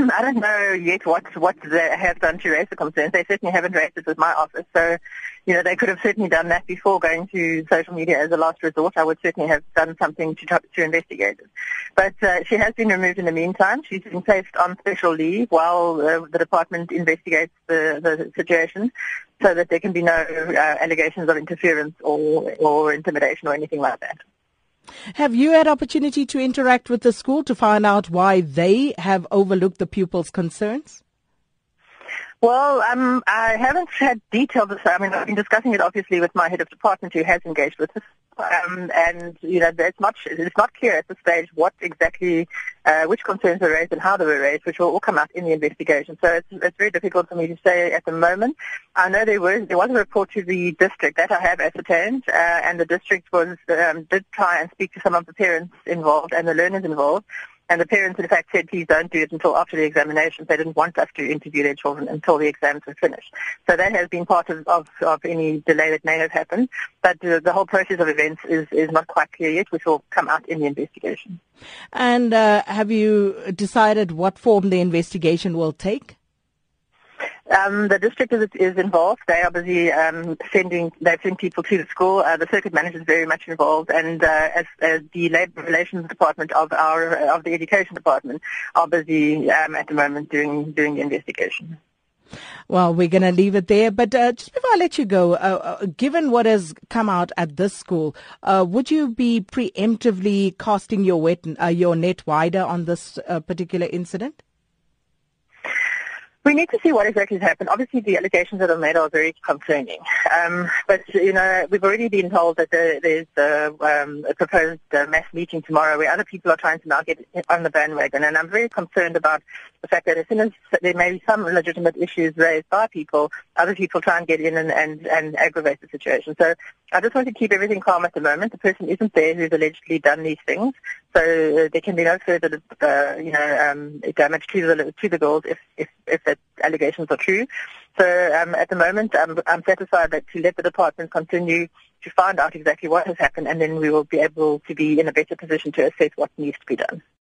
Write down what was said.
I don't know yet what what they have done to raise the concerns. They certainly haven't raised it with my office. So, you know, they could have certainly done that before going to social media as a last resort. I would certainly have done something to to investigate it. But uh, she has been removed in the meantime. She's been placed on special leave while uh, the department investigates the, the situation so that there can be no uh, allegations of interference or, or intimidation or anything like that. Have you had opportunity to interact with the school to find out why they have overlooked the pupils' concerns? Well, um, I haven't had detailed. I mean, I've been discussing it obviously with my head of department who has engaged with us um, and you know, it's not it's not clear at this stage what exactly uh, which concerns were raised and how they were raised, which will all come out in the investigation. So it's it's very difficult for me to say at the moment. I know there was there was a report to the district that I have ascertained, uh, and the district was um, did try and speak to some of the parents involved and the learners involved. And the parents, in fact, said, please don't do it until after the examinations. They didn't want us to interview their children until the exams were finished. So that has been part of, of, of any delay that may have happened. But uh, the whole process of events is, is not quite clear yet, which will come out in the investigation. And uh, have you decided what form the investigation will take? Um, the district is, is, involved. They are busy um, sending, they've sent people to the school. Uh, the circuit manager is very much involved, and uh, as, as, the labour relations department of our of the education department are busy um, at the moment doing doing the investigation. Well, we're going to leave it there. But uh, just before I let you go, uh, uh, given what has come out at this school, uh, would you be preemptively casting your, wet, uh, your net wider on this uh, particular incident? We need to see what exactly has happened. Obviously, the allegations that are made are very concerning. Um, but, you know, we've already been told that there, there's a, um, a proposed uh, mass meeting tomorrow where other people are trying to now get on the bandwagon. And I'm very concerned about the fact that as soon as there may be some legitimate issues raised by people, other people try and get in and, and, and aggravate the situation. So I just want to keep everything calm at the moment. The person isn't there who's allegedly done these things. So uh, there can be no further, uh, you know, um, damage to the, to the girls if, if, if that allegations are true. So um, at the moment, I'm, I'm satisfied that to let the department continue to find out exactly what has happened, and then we will be able to be in a better position to assess what needs to be done.